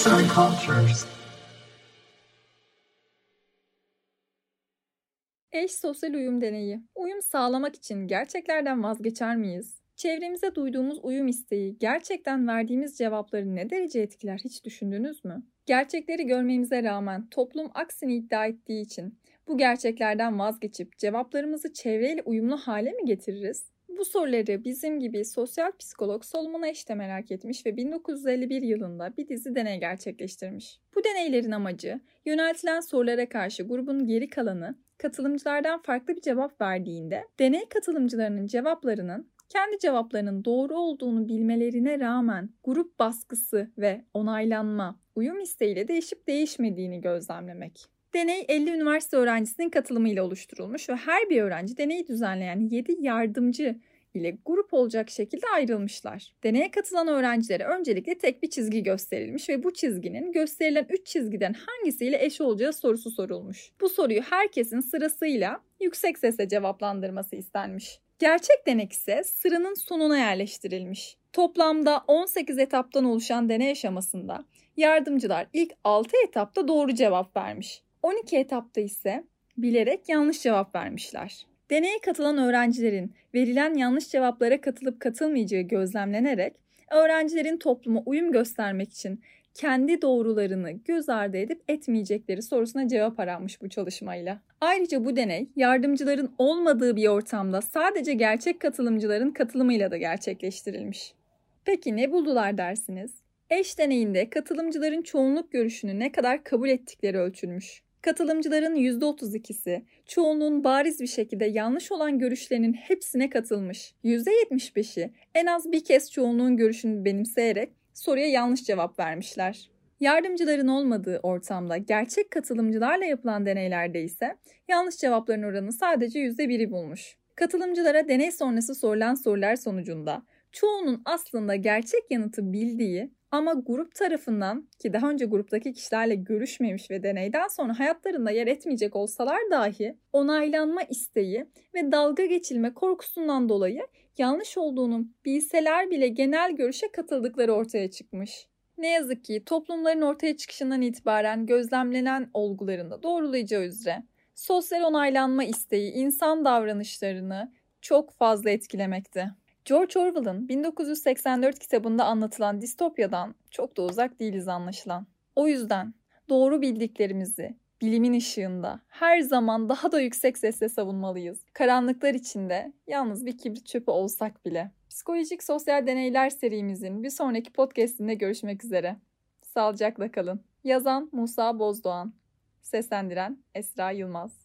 Arts and Cultures. Eş sosyal uyum deneyi. Uyum sağlamak için gerçeklerden vazgeçer miyiz? Çevremize duyduğumuz uyum isteği gerçekten verdiğimiz cevapları ne derece etkiler hiç düşündünüz mü? Gerçekleri görmemize rağmen toplum aksini iddia ettiği için bu gerçeklerden vazgeçip cevaplarımızı çevreyle uyumlu hale mi getiririz? Bu soruları bizim gibi sosyal psikolog Solomon Ash de merak etmiş ve 1951 yılında bir dizi deney gerçekleştirmiş. Bu deneylerin amacı yöneltilen sorulara karşı grubun geri kalanı katılımcılardan farklı bir cevap verdiğinde deney katılımcılarının cevaplarının kendi cevaplarının doğru olduğunu bilmelerine rağmen grup baskısı ve onaylanma, uyum isteğiyle değişip değişmediğini gözlemlemek. Deney 50 üniversite öğrencisinin katılımıyla oluşturulmuş ve her bir öğrenci deneyi düzenleyen 7 yardımcı ile grup olacak şekilde ayrılmışlar. Deneye katılan öğrencilere öncelikle tek bir çizgi gösterilmiş ve bu çizginin gösterilen 3 çizgiden hangisiyle eş olacağı sorusu sorulmuş. Bu soruyu herkesin sırasıyla yüksek sesle cevaplandırması istenmiş. Gerçek denek ise sıranın sonuna yerleştirilmiş. Toplamda 18 etaptan oluşan deney aşamasında yardımcılar ilk 6 etapta doğru cevap vermiş. 12 etapta ise bilerek yanlış cevap vermişler. Deneye katılan öğrencilerin verilen yanlış cevaplara katılıp katılmayacağı gözlemlenerek öğrencilerin topluma uyum göstermek için kendi doğrularını göz ardı edip etmeyecekleri sorusuna cevap aranmış bu çalışmayla. Ayrıca bu deney yardımcıların olmadığı bir ortamda sadece gerçek katılımcıların katılımıyla da gerçekleştirilmiş. Peki ne buldular dersiniz? Eş deneyinde katılımcıların çoğunluk görüşünü ne kadar kabul ettikleri ölçülmüş. Katılımcıların %32'si çoğunluğun bariz bir şekilde yanlış olan görüşlerinin hepsine katılmış. %75'i en az bir kez çoğunluğun görüşünü benimseyerek soruya yanlış cevap vermişler. Yardımcıların olmadığı ortamda gerçek katılımcılarla yapılan deneylerde ise yanlış cevapların oranı sadece %1'i bulmuş. Katılımcılara deney sonrası sorulan sorular sonucunda çoğunun aslında gerçek yanıtı bildiği ama grup tarafından ki daha önce gruptaki kişilerle görüşmemiş ve deneyden sonra hayatlarında yer etmeyecek olsalar dahi onaylanma isteği ve dalga geçilme korkusundan dolayı yanlış olduğunu bilseler bile genel görüşe katıldıkları ortaya çıkmış. Ne yazık ki toplumların ortaya çıkışından itibaren gözlemlenen olgularında doğrulayacağı üzere sosyal onaylanma isteği insan davranışlarını çok fazla etkilemekte. George Orwell'ın 1984 kitabında anlatılan distopyadan çok da uzak değiliz anlaşılan. O yüzden doğru bildiklerimizi bilimin ışığında her zaman daha da yüksek sesle savunmalıyız. Karanlıklar içinde yalnız bir kibrit çöpü olsak bile. Psikolojik sosyal deneyler serimizin bir sonraki podcastinde görüşmek üzere. Sağlıcakla kalın. Yazan Musa Bozdoğan. Seslendiren Esra Yılmaz.